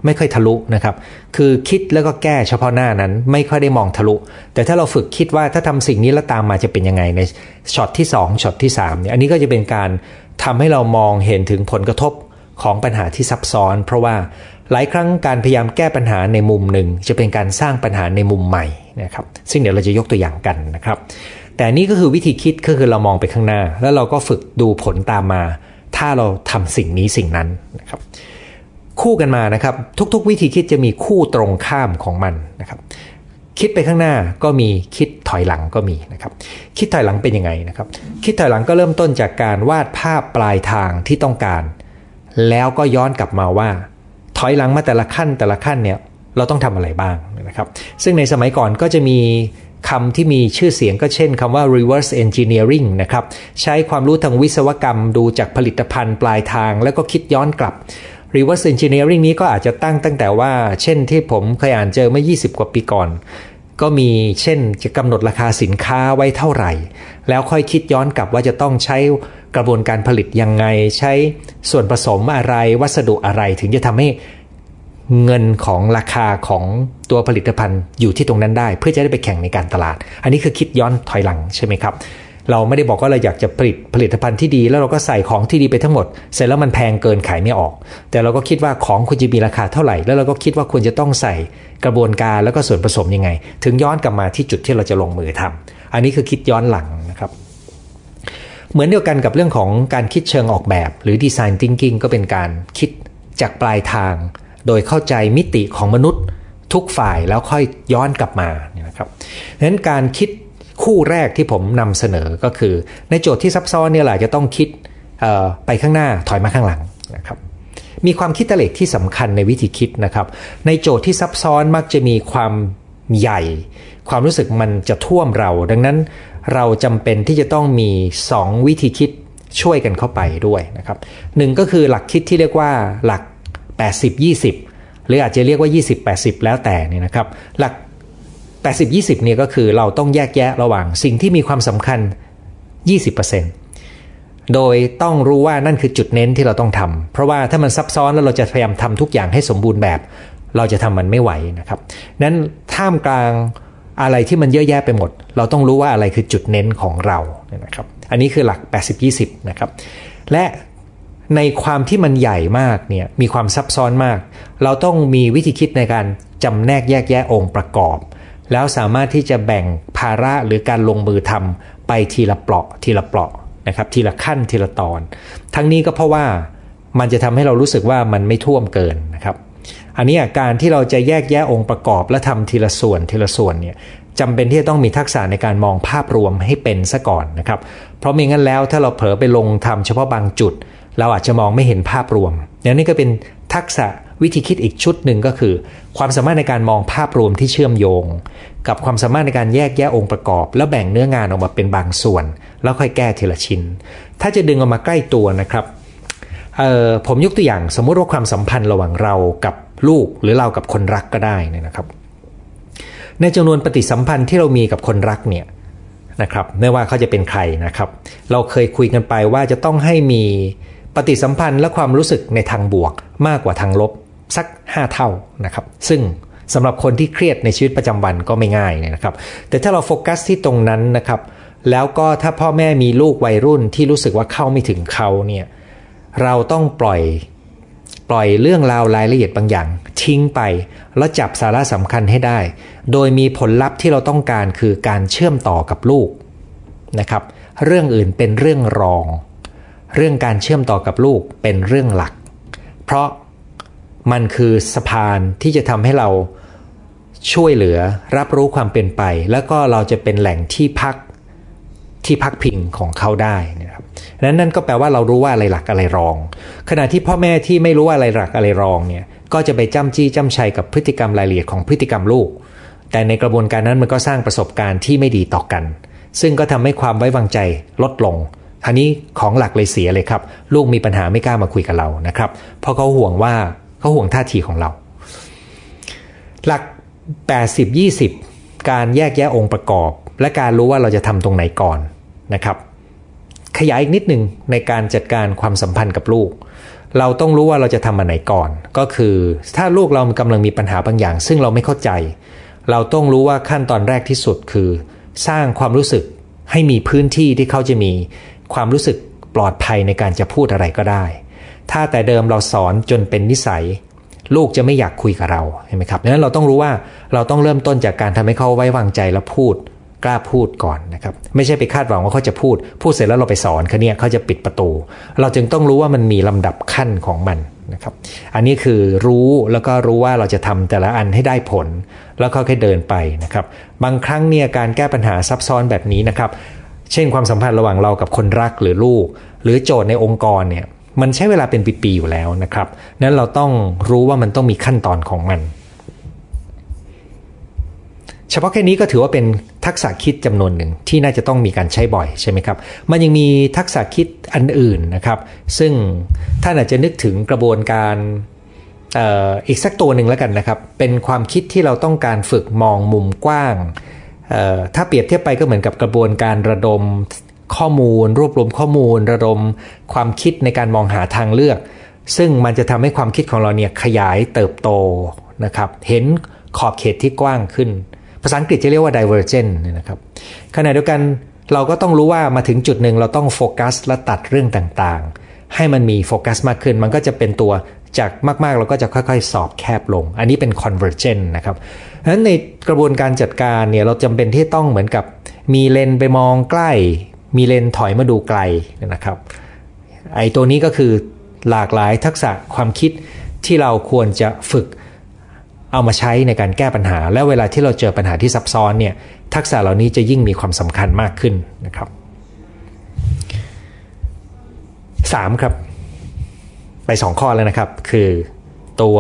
ไม่ค่อยทะลุนะครับ คือคิดแล้วก็แก้เฉพาะหน้านั้น ไม่ค่อยได้มองทะลุ แต่ถ้าเราฝึกคิดว่าถ้าทำสิ่งนี้แล้วตามมาจะเป็นยังไงในช็อตที่2ช็อตที่3เนี่ยอันนี้ก็จะเป็นการทำให้เรามองเห็นถึงผลกระทบของปัญหาที่ซับซ้อน เพราะว่าหลายครั้งการพยายามแก้ปัญหาในมุมหนึ่ง จะเป็นการสร้างปัญหาในมุมใหม่นะครับ ซึ่งเดี๋ยวเราจะยกตัวอย่างกันนะครับ แต่นี่ก็คือวิธีคิดก็คือเรามองไปข้างหน้า แล้วเราก็ฝึกดูผลตามมา ถ้าเราทำสิ่งนี้สิ่งนั้นนะครับ คู่กันมานะครับ ทุกๆ วิธีคิดจะมีคู่ตรงข้ามของมันนะครับคิดไปข้างหน้าก็มีคิดถอยหลังก็มีนะครับคิดถอยหลังเป็นยังไงนะครับ คิดถอยหลังก็เริ่มต้นจากการวาดภาพปลายทางที่ต้องการ แล้วก็ย้อนกลับมาว่า ถอยหลังมาแต่ละขั้นแต่ละขั้นเนี่ยเราต้องทำอะไรบ้างนะครับ ซึ่งในสมัยก่อนก็จะมีคำที่มีชื่อเสียงก็เช่นคำว่า reverse engineering นะครับ ใช้ความรู้ทางวิศวกรรมดูจากผลิตภัณฑ์ปลายทาง แล้วก็คิดย้อนกลับ reverse engineering นี้ก็อาจจะตั้งตั้งแต่ว่าเช่นที่ผมเคยอ่านเจอเมื่อ 20 กว่าปีก่อน ก็มีเช่นจะกำหนดราคาสินค้าไว้เท่าไหร่ แล้วค่อยคิดย้อนกลับว่าจะต้องใช้กระบวนการผลิตยังไง ใช้ส่วนผสมอะไรวัสดุอะไรถึงจะทำให้เงินของราคาของตัวผลิตภัณฑ์อยู่ที่ตรงนั้นได้ เพื่อจะได้ไปแข่งในการตลาด อันนี้คือคิดย้อนถอยหลังใช่ไหมครับ เราไม่ได้บอกว่าเราอยากจะผลิตผลิตภัณฑ์ที่ดี แล้วเราก็ใส่ของที่ดีไปทั้งหมด เสร็จแล้วมันแพงเกินขายไม่ออก แต่เราก็คิดว่าของควรจะมีราคาเท่าไหร่ แล้วเราก็คิดว่าควรจะต้องใส่กระบวนการแล้วก็ส่วนผสมยังไง ถึงย้อนกลับมาที่จุดที่เราจะลงมือทำอันนี้คือคิดย้อนหลังนะครับเหมือนเดียวกันกับเรื่องของการคิดเชิงออกแบบ หรือดีไซน์ทิงกิ้งก็เป็นการคิดจากปลายทาง โดยเข้าใจมิติของมนุษย์ทุกฝ่ายแล้วค่อยย้อนกลับมานะครับดังนั้นการคิด คู่แรกที่ผมนำเสนอก็คือ ในโจทย์ที่ซับซ้อนเนี่ยแหละจะต้องคิดไปข้างหน้าถอยมาข้างหลังนะครับมีความคิดตะเล็กที่สำคัญในวิธีคิดนะครับ ในโจทย์ที่ซับซ้อนมักจะมีความใหญ่ ความรู้สึกมันจะท่วมเรา ดังนั้นเราจำเป็นที่จะต้องมี 2 วิธีคิดช่วยกันเข้าไปด้วยนะครับหนึ่งก็คือหลักคิดที่เรียกว่าหลัก 80 20 หรืออาจจะเรียกว่า 20-80 แล้วแต่นี่นะครับ หลัก 80-20เนี่ยก็คือเราต้องแยกแยะระหว่างสิ่งที่มีความสำคัญ 20%โดยต้องรู้ว่านั่นคือจุดเน้นที่เราต้องทำเพราะว่าถ้ามันซับซ้อนแล้วเราจะพยายามทำทุกอย่างให้สมบูรณ์แบบ เราจะทำมันไม่ไหวนะครับนั้นท่ามกลางอะไรที่มันเยอะแยะไปหมด เราต้องรู้ว่าอะไรคือจุดเน้นของเรานะครับ อันนี้คือหลัก 80-20 นะครับ และในความที่มันใหญ่มากเนี่ยมีความซับซ้อนมาก เราต้องมีวิธีคิดในการจำแนกแยกแยะองค์ประกอบ แล้วสามารถที่จะแบ่งภาระหรือการลงมือทำไปทีละเปราะทีละเปราะนะครับทีละขั้นทีละตอน ทั้งนี้ก็เพราะว่ามันจะทำให้เรารู้สึกว่ามันไม่ท่วมเกินนะครับ อันนี้การที่เราจะแยกแยะองค์ประกอบและทำทีละส่วนทีละส่วนเนี่ยจำเป็นที่จะต้องมีทักษะในการมองภาพรวมให้เป็นซะก่อนนะครับ เพราะไม่งั้นแล้วถ้าเราเผลอไปลงทำเฉพาะบางจุด เราอาจจะมองไม่เห็นภาพรวมอย่างนี้ก็เป็นทักษะ วิธีคิดอีกชุดหนึ่งก็คือ ความสามารถในการมองภาพรวมที่เชื่อมโยง กับความสามารถในการแยกแยะองค์ประกอบ แล้วแบ่งเนื้องานออกมาเป็นบางส่วน แล้วค่อยแก้ทีละชิ้น ถ้าจะดึงออกมาใกล้ตัวนะครับผมยกตัวอย่างสมมุติว่าความสัมพันธ์ระหว่างเรากับลูกหรือเรากับคนรักก็ได้นะครับ ในจำนวนปฏิสัมพันธ์ที่เรามีกับคนรักเนี่ยนะครับไม่ว่าเขาจะเป็นใครนะครับ เราเคยคุยกันไปว่าจะต้องให้มีปฏิสัมพันธ์และความรู้สึกในทางบวกมากกว่าทางลบ สัก 5 เท่านะครับ ซึ่งสำหรับคนที่เครียดในชีวิตประจำวันก็ไม่ง่ายนะครับ แต่ถ้าเราโฟกัสที่ตรงนั้นนะครับ แล้วก็ถ้าพ่อแม่มีลูกวัยรุ่นที่รู้สึกว่าเข้าไม่ถึงเขาเนี่ยเราต้องปล่อยปล่อยเรื่องราวรายละเอียดบางอย่าง ทิ้งไปแล้วจับสาระสำคัญให้ได้ โดยมีผลลัพธ์ที่เราต้องการคือการเชื่อมต่อกับลูกนะครับ เรื่องอื่นเป็นเรื่องรอง เรื่องการเชื่อมต่อกับลูกเป็นเรื่องหลัก เพราะ มันคือสะพานที่จะทำให้เราช่วยเหลือรับรู้ความเป็นไป แล้วก็เราจะเป็นแหล่งที่พักที่พักพิงของเขาได้นะครับนั้นนั่นก็แปลว่าเรารู้ว่าอะไรหลักอะไรรอง ขณะที่พ่อแม่ที่ไม่รู้ว่าอะไรหลักอะไรรองเนี่ยก็จะไปจ้ำจี้จ้ำชัยกับพฤติกรรมรายละเอียดของพฤติกรรมลูก แต่ในกระบวนการนั้นมันก็สร้างประสบการณ์ที่ไม่ดีต่อกัน ซึ่งก็ทำให้ความไว้วางใจลดลงทีนี้ของหลักเลยเสียเลยครับ ลูกมีปัญหาไม่กล้ามาคุยกับเรานะครับ เพราะเขาห่วงว่า เขาห่วงท่าทีของเรา หลัก 80-20 การแยกแยะองค์ประกอบ และการรู้ว่าเราจะทำตรงไหนก่อนนะครับ ขยายอีกนิดหนึ่งในการจัดการความสัมพันธ์กับลูก เราต้องรู้ว่าเราจะทำอันไหนก่อน ก็คือถ้าลูกเรากำลังมีปัญหาบางอย่าง ซึ่งเราไม่เข้าใจ เราต้องรู้ว่าขั้นตอนแรกที่สุดคือ สร้างความรู้สึกให้มีพื้นที่ที่เขาจะมีความรู้สึกปลอดภัยในการจะพูดอะไรก็ได้ ถ้าแต่เดิมเราสอนจนเป็นนิสัย ลูกจะไม่อยากคุยกับเราเห็นไหมครับดังนั้นเราต้องรู้ว่าเราต้องเริ่มต้นจากการทำให้เขาไว้วางใจและพูด กล้าพูดก่อนนะครับ ไม่ใช่ไปคาดหวังว่าเขาจะพูด พูดเสร็จแล้วเราไปสอนเขาเนี่ยเขาจะปิดประตู เราจึงต้องรู้ว่ามันมีลำดับขั้นของมันนะครับ อันนี้คือรู้แล้วก็รู้ว่าเราจะทำแต่ละอันให้ได้ผล แล้วก็แค่เดินไปนะครับ บางครั้งเนี่ยการแก้ปัญหาซับซ้อนแบบนี้นะครับ เช่นความสัมพันธ์ระหว่างเรากับคนรักหรือลูก หรือโจทย์ในองค์กรเนี่ย มันใช้เวลาเป็นปีๆอยู่แล้วนะครับ นั้นเราต้องรู้ว่ามันต้องมีขั้นตอนของมัน เฉพาะแค่นี้ก็ถือว่าเป็นทักษะคิดจำนวนหนึ่งที่น่าจะต้องมีการใช้บ่อยใช่ไหมครับ มันยังมีทักษะคิดอันอื่นนะครับ ซึ่งท่านอาจจะนึกถึงกระบวนการอีกสักตัวหนึ่งแล้วกันนะครับ เป็นความคิดที่เราต้องการฝึกมองมุมกว้าง ถ้าเปรียบเทียบไปก็เหมือนกับกระบวนการระดม ข้อมูล รวบรวมข้อมูล ระดมความคิดในการมองหาทางเลือก ซึ่งมันจะทำให้ความคิดของเราเนี่ยขยายเติบโตนะครับเห็นขอบเขตที่กว้างขึ้น ภาษาอังกฤษจะเรียกว่า divergent นะครับขณะเดียวกันเราก็ต้องรู้ว่ามาถึงจุดหนึ่งเราต้องโฟกัสและตัดเรื่องต่างๆ ให้มันมีโฟกัสมากขึ้น มันก็จะเป็นตัวจากมากๆ เราก็จะค่อยๆ สอบแคบลง อันนี้เป็น convergent นะครับเพราะฉะนั้นในกระบวนการจัดการเนี่ยเราจำเป็นที่ต้องเหมือนกับมีเลนไปมองใกล้ มีเลนถอยมาดูไกลนะครับ ไอตัวนี้ก็คือหลากหลายทักษะความคิดที่เราควรจะฝึกเอามาใช้ในการแก้ปัญหา และเวลาที่เราเจอปัญหาที่ซับซ้อนเนี่ยทักษะเหล่านี้จะยิ่งมีความสำคัญมากขึ้นนะครับ 3. ครับ ไป 2 ข้อแล้วนะครับ คือตัว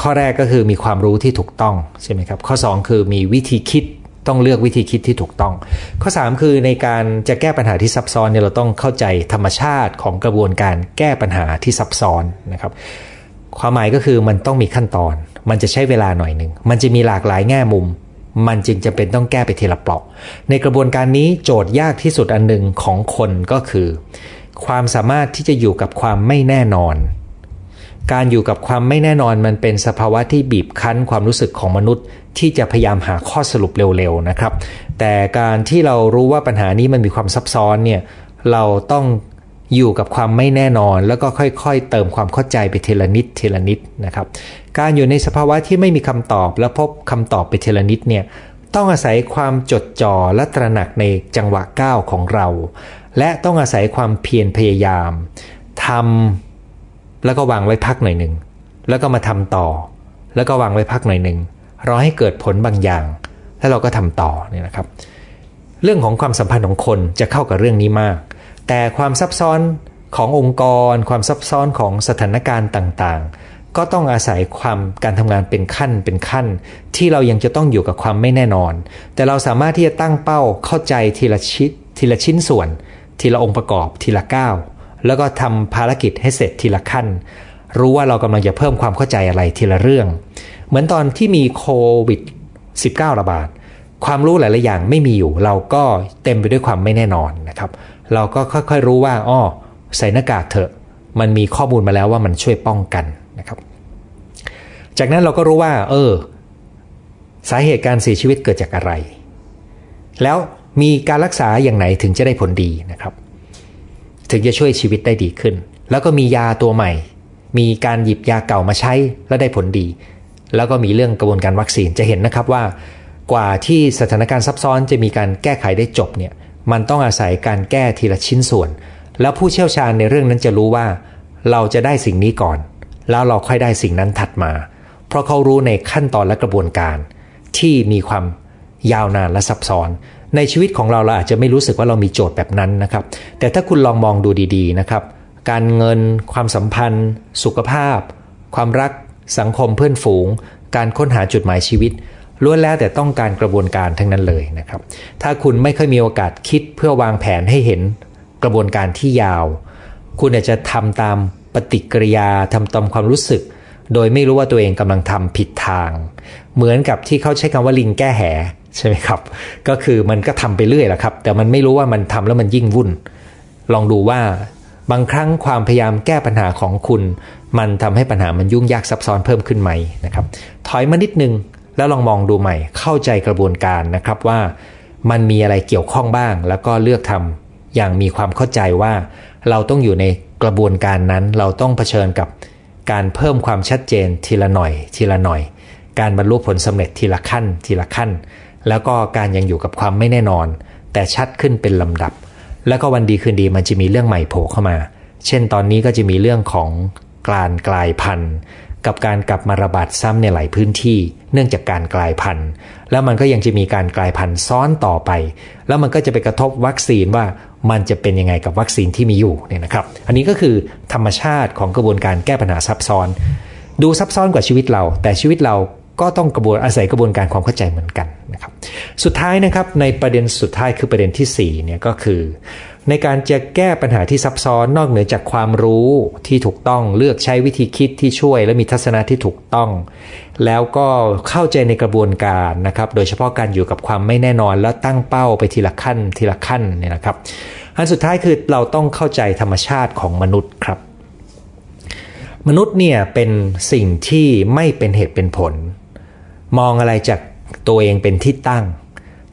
ข้อแรกก็คือมีความรู้ที่ถูกต้องใช่ไหมครับข้อ 2 คือมีวิธีคิด ต้องเลือกวิธีคิดที่ถูกต้อง ข้อ 3 คือในการจะแก้ปัญหาที่ซับซ้อนเนี่ยเราต้องเข้าใจธรรมชาติของกระบวนการแก้ปัญหาที่ซับซ้อนนะครับ ความหมายก็คือมันต้องมีขั้นตอน มันจะใช้เวลาหน่อยหนึ่งมันจะมีหลากหลายแง่มุม มันจึงจะเป็นต้องแก้ไปทีละเปราะในกระบวนการนี้โจทย์ยากที่สุดอันหนึ่งของคนก็คือ ความสามารถที่จะอยู่กับความไม่แน่นอน การอยู่กับความไม่แน่นอนมันเป็นสภาวะที่บีบคั้นความรู้สึกของมนุษย์ ที่จะพยายามหาข้อสรุปเร็วๆนะครับ แต่การที่เรารู้ว่าปัญหานี้มันมีความซับซ้อนเนี่ยเราต้องอยู่กับความไม่แน่นอน แล้วก็ค่อยๆ เติมความเข้าใจไปทีละนิดทีละนิดนะครับ การอยู่ในสภาวะที่ไม่มีคำตอบ แล้วพบคำตอบไปทีละนิดเนี่ยต้องอาศัยความจดจ่อและตระหนักในจังหวะก้าวของเรา และต้องอาศัยความเพียรพยายามทำ แล้วก็วางไว้พักหน่อยหนึ่งแล้วก็มาทำต่อ แล้วก็วางไว้พักหน่อยหนึ่งรอให้เกิดผลบางอย่าง แล้วเราก็ทำต่อเนี่ยนะครับ เรื่องของความสัมพันธ์ของคนจะเข้ากับเรื่องนี้มาก แต่ความซับซ้อนขององค์กร ความซับซ้อนของสถานการณ์ต่างๆ ก็ต้องอาศัยความการทำงานเป็นขั้นเป็นขั้น ที่เรายังจะต้องอยู่กับความไม่แน่นอน แต่เราสามารถที่จะตั้งเป้าเข้าใจทีละชิ้นทีละชิ้นส่วน ทีละองค์ประกอบทีละก้าว แล้วก็ทำภารกิจให้เสร็จทีละขั้น รู้ว่าเรากำลังจะเพิ่มความเข้าใจอะไรทีละเรื่อง เหมือนตอนที่มีโควิด -19 ระบาด ความรู้หลาย ๆ อย่างไม่มีอยู่ เราก็เต็มไปด้วยความไม่แน่นอนนะครับ เราก็ค่อย ๆ รู้ว่าอ้อใส่หน้ากากเถอะ มันมีข้อมูลมาแล้วว่ามันช่วยป้องกันนะครับ จากนั้นเราก็รู้ว่า เออ สาเหตุการเสียชีวิตเกิดจากอะไร แล้วมีการรักษาอย่างไหนถึงจะได้ผลดีนะครับ ถึงจะช่วยชีวิตได้ดีขึ้น แล้วก็มียาตัวใหม่ มีการหยิบยาเก่ามาใช้แล้วได้ผลดี แล้วก็มีเรื่องกระบวนการวัคซีนจะเห็นนะครับว่า กว่าที่สถานการณ์ซับซ้อนจะมีการแก้ไขได้จบเนี่ยมันต้องอาศัยการแก้ทีละชิ้นส่วน แล้วผู้เชี่ยวชาญในเรื่องนั้นจะรู้ว่า เราจะได้สิ่งนี้ก่อน แล้วเราค่อยได้สิ่งนั้นถัดมา เพราะเขารู้ในขั้นตอนและกระบวนการ ที่มีความยาวนานและซับซ้อน ในชีวิตของเราเราอาจจะไม่รู้สึกว่าเรามีโจทย์แบบนั้นนะครับ แต่ถ้าคุณลองมองดูดีๆนะครับ การเงิน ความสัมพันธ์ สุขภาพ ความรัก สังคมเพื่อนฝูง การค้นหาจุดหมายชีวิตล้วนแล้วแต่ต้องการกระบวนการทั้งนั้นเลยนะครับ ถ้าคุณไม่เคยมีโอกาสคิดเพื่อวางแผนให้เห็นกระบวนการที่ยาว คุณอาจจะทำตามปฏิกิริยาทำตามความรู้สึก โดยไม่รู้ว่าตัวเองกำลังทำผิดทาง เหมือนกับที่เขาใช้คำว่าลิงแก้แห ใช่ไหมครับ ก็คือมันก็ทำไปเรื่อยแหละครับ แต่มันไม่รู้ว่ามันทำแล้วมันยิ่งวุ่น ลองดูว่าบางครั้งความพยายามแก้ปัญหาของคุณ มันทำให้ปัญหามันยุ่งยากซับซ้อนเพิ่มขึ้นไหมนะครับ ถอยมานิดนึงแล้วลองมองดูใหม่ เข้าใจกระบวนการนะครับว่ามันมีอะไรเกี่ยวข้องบ้าง แล้วก็เลือกทำอย่างมีความเข้าใจว่า เราต้องอยู่ในกระบวนการนั้น เราต้องเผชิญกับการเพิ่มความชัดเจนทีละหน่อย ทีละหน่อย การบรรลุผลสำเร็จทีละขั้น ทีละขั้น แล้วก็การยังอยู่กับความไม่แน่นอน แต่ชัดขึ้นเป็นลำดับ แล้วก็วันดีคืนดีมันจะมีเรื่องใหม่โผล่เข้ามา เช่นตอนนี้ก็จะมีเรื่องของการกลายพันธุ์ กับการกลับมาระบาดซ้ำในหลายพื้นที่ เนื่องจากการกลายพันธุ์ แล้วมันก็ยังจะมีการกลายพันธุ์ซ้อนต่อไป แล้วมันก็จะไปกระทบวัคซีนว่ามันจะเป็นยังไงกับวัคซีนที่มีอยู่เนี่ยนะครับ อันนี้ก็คือธรรมชาติของกระบวนการแก้ปัญหาซับซ้อน ดูซับซ้อนกว่าชีวิตเรา แต่ชีวิตเราก็ต้องกระบวนอาศัยกระบวนการความเข้าใจเหมือนกัน สุดท้ายนะครับในประเด็นสุดท้ายคือประเด็นที่4เนี่ยก็คือ ในการจะแก้ปัญหาที่ซับซ้อนนอกเหนือจากความรู้ที่ถูกต้องเลือกใช้วิธีคิดที่ช่วย และมีทัศนะที่ถูกต้อง แล้วก็เข้าใจในกระบวนการนะครับโดยเฉพาะการอยู่กับความไม่แน่นอนแล้วตั้งเป้าไปทีละขั้นทีละขั้นเนี่ยนะครับอันสุดท้ายคือเราต้องเข้าใจธรรมชาติของมนุษย์ครับมนุษย์เนี่ยเป็นสิ่งที่ไม่เป็นเหตุเป็นผล มองอะไรจาก ตัวเองเป็นที่ตั้ง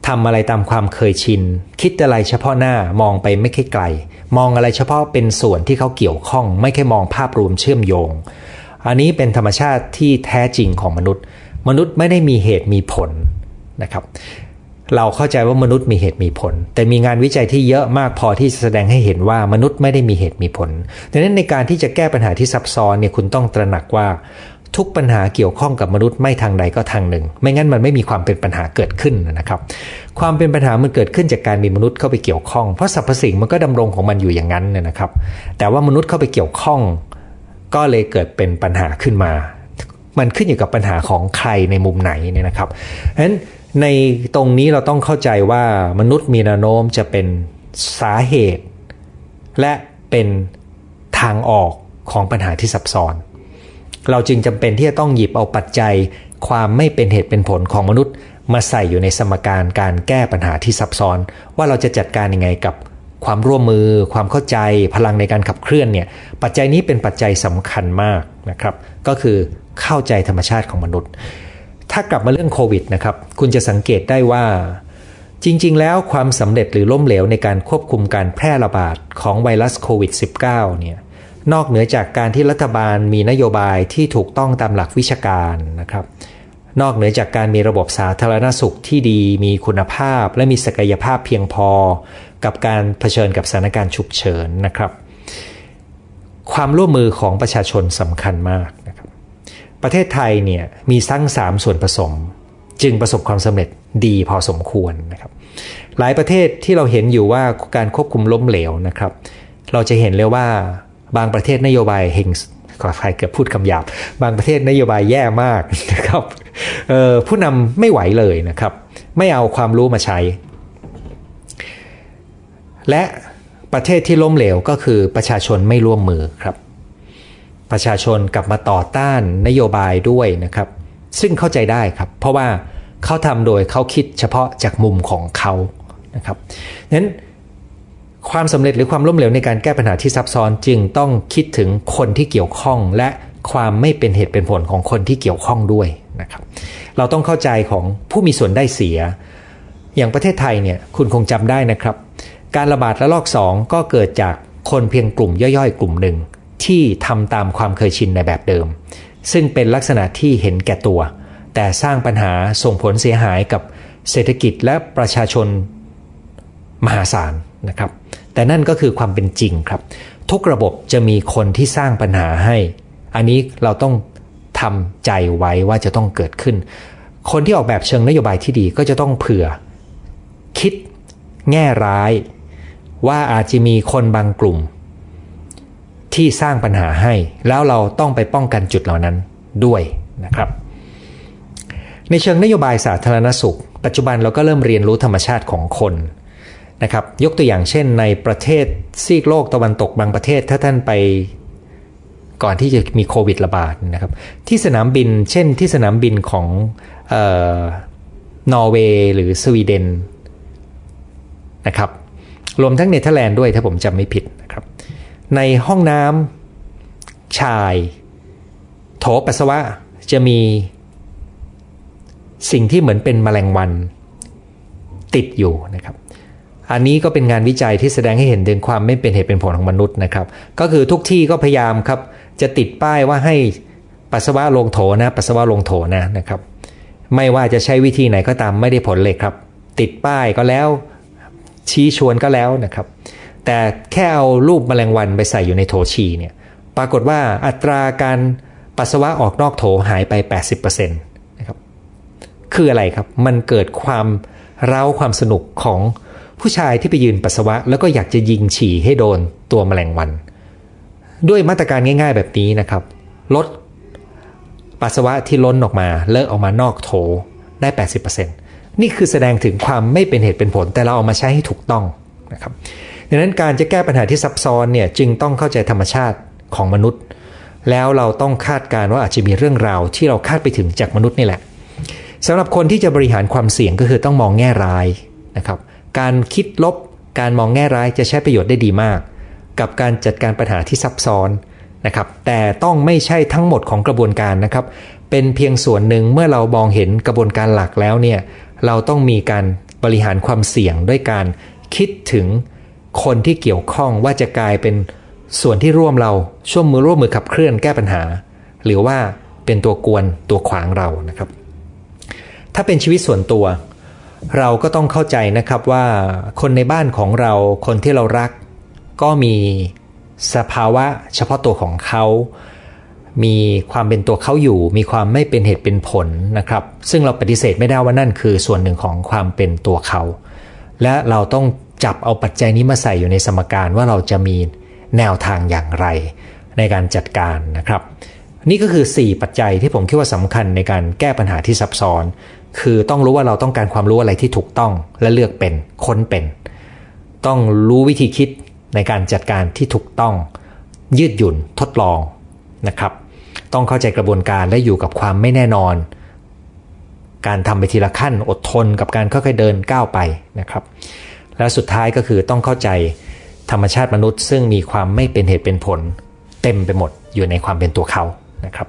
ทำอะไรตามความเคยชิน คิดอะไรเฉพาะหน้ามองไปไม่ค่อยไกล มองอะไรเฉพาะเป็นส่วนที่เขาเกี่ยวข้อง ไม่แค่มองภาพรวมเชื่อมโยง อันนี้เป็นธรรมชาติที่แท้จริงของมนุษย์ มนุษย์ไม่ได้มีเหตุมีผลนะครับ เราเข้าใจว่ามนุษย์มีเหตุมีผล แต่มีงานวิจัยที่เยอะมากพอที่จะแสดงให้เห็นว่ามนุษย์ไม่ได้มีเหตุมีผลดังนั้นในการที่จะแก้ปัญหาที่ซับซ้อนเนี่ยคุณต้องตระหนักว่า ทุกปัญหาเกี่ยวข้องกับมนุษย์ไม่ทางใดก็ทางหนึ่ง ไม่งั้นมันไม่มีความเป็นปัญหาเกิดขึ้นนะครับ ความเป็นปัญหามันเกิดขึ้นจากการมีมนุษย์เข้าไปเกี่ยวข้องเพราะสรรพสิ่งมันก็ดำรงของมันอยู่อย่างนั้นนะครับ แต่ว่ามนุษย์เข้าไปเกี่ยวข้อง ก็เลยเกิดเป็นปัญหาขึ้นมา มันขึ้นอยู่กับปัญหาของใครในมุมไหนเนี่ยนะครับฉะนั้นในตรงนี้เราต้องเข้าใจว่ามนุษย์มีแนวโน้มจะเป็นสาเหตุ และเป็นทางออกของปัญหาที่ซับซ้อน เราจึงจำเป็นที่จะต้องหยิบเอาปัจจัย ความไม่เป็นเหตุเป็นผลของมนุษย์ มาใส่อยู่ในสมการการแก้ปัญหาที่ซับซ้อน ว่าเราจะจัดการยังไงกับความร่วมมือ ความเข้าใจพลังในการขับเคลื่อนเนี่ยปัจจัยนี้เป็นปัจจัยสำคัญมากนะครับก็คือเข้าใจธรรมชาติของมนุษย์ ถ้ากลับมาเรื่องโควิดนะครับคุณจะสังเกตได้ว่า จริง ๆ แล้วความสำเร็จหรือล้มเหลวในการควบคุมการแพร่ระบาดของไวรัสโควิด -19 เนี่ย นอกเหนือจากการที่รัฐบาลมีนโยบายที่ถูกต้องตามหลักวิชาการนะครับ นอกเหนือจากการมีระบบสาธารณสุขที่ดี มีคุณภาพ และมีศักยภาพเพียงพอ กับการเผชิญกับสถานการณ์ฉุกเฉินนะครับ ความร่วมมือของประชาชนสำคัญมากนะครับ ประเทศไทยเนี่ยมีทั้ง 3 ส่วนผสม จึงประสบความสำเร็จดีพอสมควรนะครับ หลายประเทศที่เราเห็นอยู่ว่าการควบคุมล้มเหลวนะครับ เราจะเห็นเลยว่า บางประเทศนโยบายเฮงขอใครเกือบพูดคำหยาบ บางประเทศนโยบายแย่มากนะครับผู้นำไม่ไหวเลยนะครับ ไม่เอาความรู้มาใช้ และประเทศที่ล้มเหลวก็คือประชาชนไม่ร่วมมือครับ ประชาชนกลับมาต่อต้านนโยบายด้วยนะครับ ซึ่งเข้าใจได้ครับ เพราะว่าเขาทำโดยเขาคิดเฉพาะจากมุมของเขานะครับนั้น ความสำเร็จหรือความล้มเหลวในการแก้ปัญหาที่ซับซ้อนจึงต้องคิดถึงคนที่เกี่ยวข้อง และความไม่เป็นเหตุเป็นผลของคนที่เกี่ยวข้องด้วยนะครับ เราต้องเข้าใจของผู้มีส่วนได้เสีย อย่างประเทศไทยเนี่ยคุณคงจำได้นะครับ การระบาดระลอกสองก็เกิดจากคนเพียงกลุ่มย่อยๆ กลุ่มหนึ่งที่ทำตามความเคยชินในแบบเดิม ซึ่งเป็นลักษณะที่เห็นแก่ตัว แต่สร้างปัญหาส่งผลเสียหายกับเศรษฐกิจและประชาชนมหาศาล นะครับ แต่นั่นก็คือความเป็นจริงครับ ทุกระบบจะมีคนที่สร้างปัญหาให้ อันนี้เราต้องทำใจไว้ว่าจะต้องเกิดขึ้น คนที่ออกแบบเชิงนโยบายที่ดีก็จะต้องเผื่อ คิดแง่ร้าย ว่าอาจจะมีคนบางกลุ่ม ที่สร้างปัญหาให้ แล้วเราต้องไปป้องกันจุดเหล่านั้นด้วยนะครับ ในเชิงนโยบายสาธารณสุข ปัจจุบันเราก็เริ่มเรียนรู้ธรรมชาติของคน นะครับยกตัวอย่างเช่นในประเทศซีกโลกตะวันตกบางประเทศถ้าท่านไปก่อนที่จะมีโควิดระบาดนะครับที่สนามบินเช่นที่สนามบินของออนอร์เวย์หรือสวีเดนนะครับรวมทั้งเนเธอร์แลนด์ด้วยถ้าผมจำไม่ผิดนะครับในห้องน้ำชายโถปัสสาวะจะมีสิ่งที่เหมือนเป็นแมลงวันติดอยู่นะครับ อันนี้ก็เป็นงานวิจัยที่แสดงให้เห็นถึงความไม่เป็นเหตุเป็นผลของมนุษย์นะครับ ก็คือทุกที่ก็พยายามครับ จะติดป้ายว่าให้ปัสสาวะลงโถนะ ปัสสาวะลงโถนะนะครับ ไม่ว่าจะใช้วิธีไหนก็ตามไม่ได้ผลเลยครับ ติดป้ายก็แล้ว ชี้ชวนก็แล้วนะครับ แต่แค่เอารูปแมลงวันไปใส่อยู่ในโถฉี่เนี่ย ปรากฏว่าอัตราการปัสสาวะออกนอกโถหายไป 80%นะครับ คืออะไรครับ มันเกิดความเร้าความสนุกของ ผู้ชายที่ไปยืนปัสสาวะ แล้วก็อยากจะยิงฉี่ให้โดนตัวแมลงวัน ด้วยมาตรการง่าย ๆ แบบนี้นะครับ ลดปัสสาวะที่ล้นออกมาเลิกออกมานอกโถได้ 80%นี่คือแสดงถึงความไม่เป็นเหตุเป็นผล แต่เราเอามาใช้ให้ถูกต้องนะครับดังนั้นการจะแก้ปัญหาที่ซับซ้อนเนี่ยจึงต้องเข้าใจธรรมชาติของมนุษย์ แล้วเราต้องคาดการว่าอาจจะมีเรื่องราวที่เราคาดไปถึงจากมนุษย์นี่แหละสำหรับคนที่จะบริหารความเสี่ยงก็คือต้องมองแง่ร้ายนะครับ การคิดลบ การมองแง่ร้ายจะใช้ประโยชน์ได้ดีมาก กับการจัดการปัญหาที่ซับซ้อนนะครับ แต่ต้องไม่ใช่ทั้งหมดของกระบวนการนะครับ เป็นเพียงส่วนหนึ่งเมื่อเรามองเห็นกระบวนการหลักแล้วเนี่ย เราต้องมีการบริหารความเสี่ยงด้วยการคิดถึงคนที่เกี่ยวข้องว่าจะกลายเป็นส่วนที่ร่วมเราช่วมมือร่วมมือขับเคลื่อนแก้ปัญหา หรือว่าเป็นตัวกวนตัวขวางเรานะครับ ถ้าเป็นชีวิตส่วนตัว เราก็ต้องเข้าใจนะครับว่าคนในบ้านของเราคนที่เรารัก ก็มีสภาวะเฉพาะตัวของเขา มีความเป็นตัวเขาอยู่ มีความไม่เป็นเหตุเป็นผลนะครับ ซึ่งเราปฏิเสธไม่ได้ว่านั่นคือส่วนหนึ่งของความเป็นตัวเขา และเราต้องจับเอาปัจจัยนี้มาใส่อยู่ในสมการว่าเราจะมีแนวทางอย่างไร ในการจัดการนะครับ นี่ก็คือ 4 ปัจจัยที่ผมคิดว่าสำคัญในการแก้ปัญหาที่ซับซ้อน คือต้องรู้ว่าเราต้องการความรู้อะไรที่ถูกต้องและเลือกเป็นค้นเป็น ต้องรู้วิธีคิดในการจัดการที่ถูกต้อง ยืดหยุ่นทดลองนะครับ ต้องเข้าใจกระบวนการและอยู่กับความไม่แน่นอน การทำไปทีละขั้นอดทนกับการค่อยๆเดินก้าวไปนะครับ และสุดท้ายก็คือต้องเข้าใจธรรมชาติมนุษย์ ซึ่งมีความไม่เป็นเหตุเป็นผล เต็มไปหมดอยู่ในความเป็นตัวเขานะครับ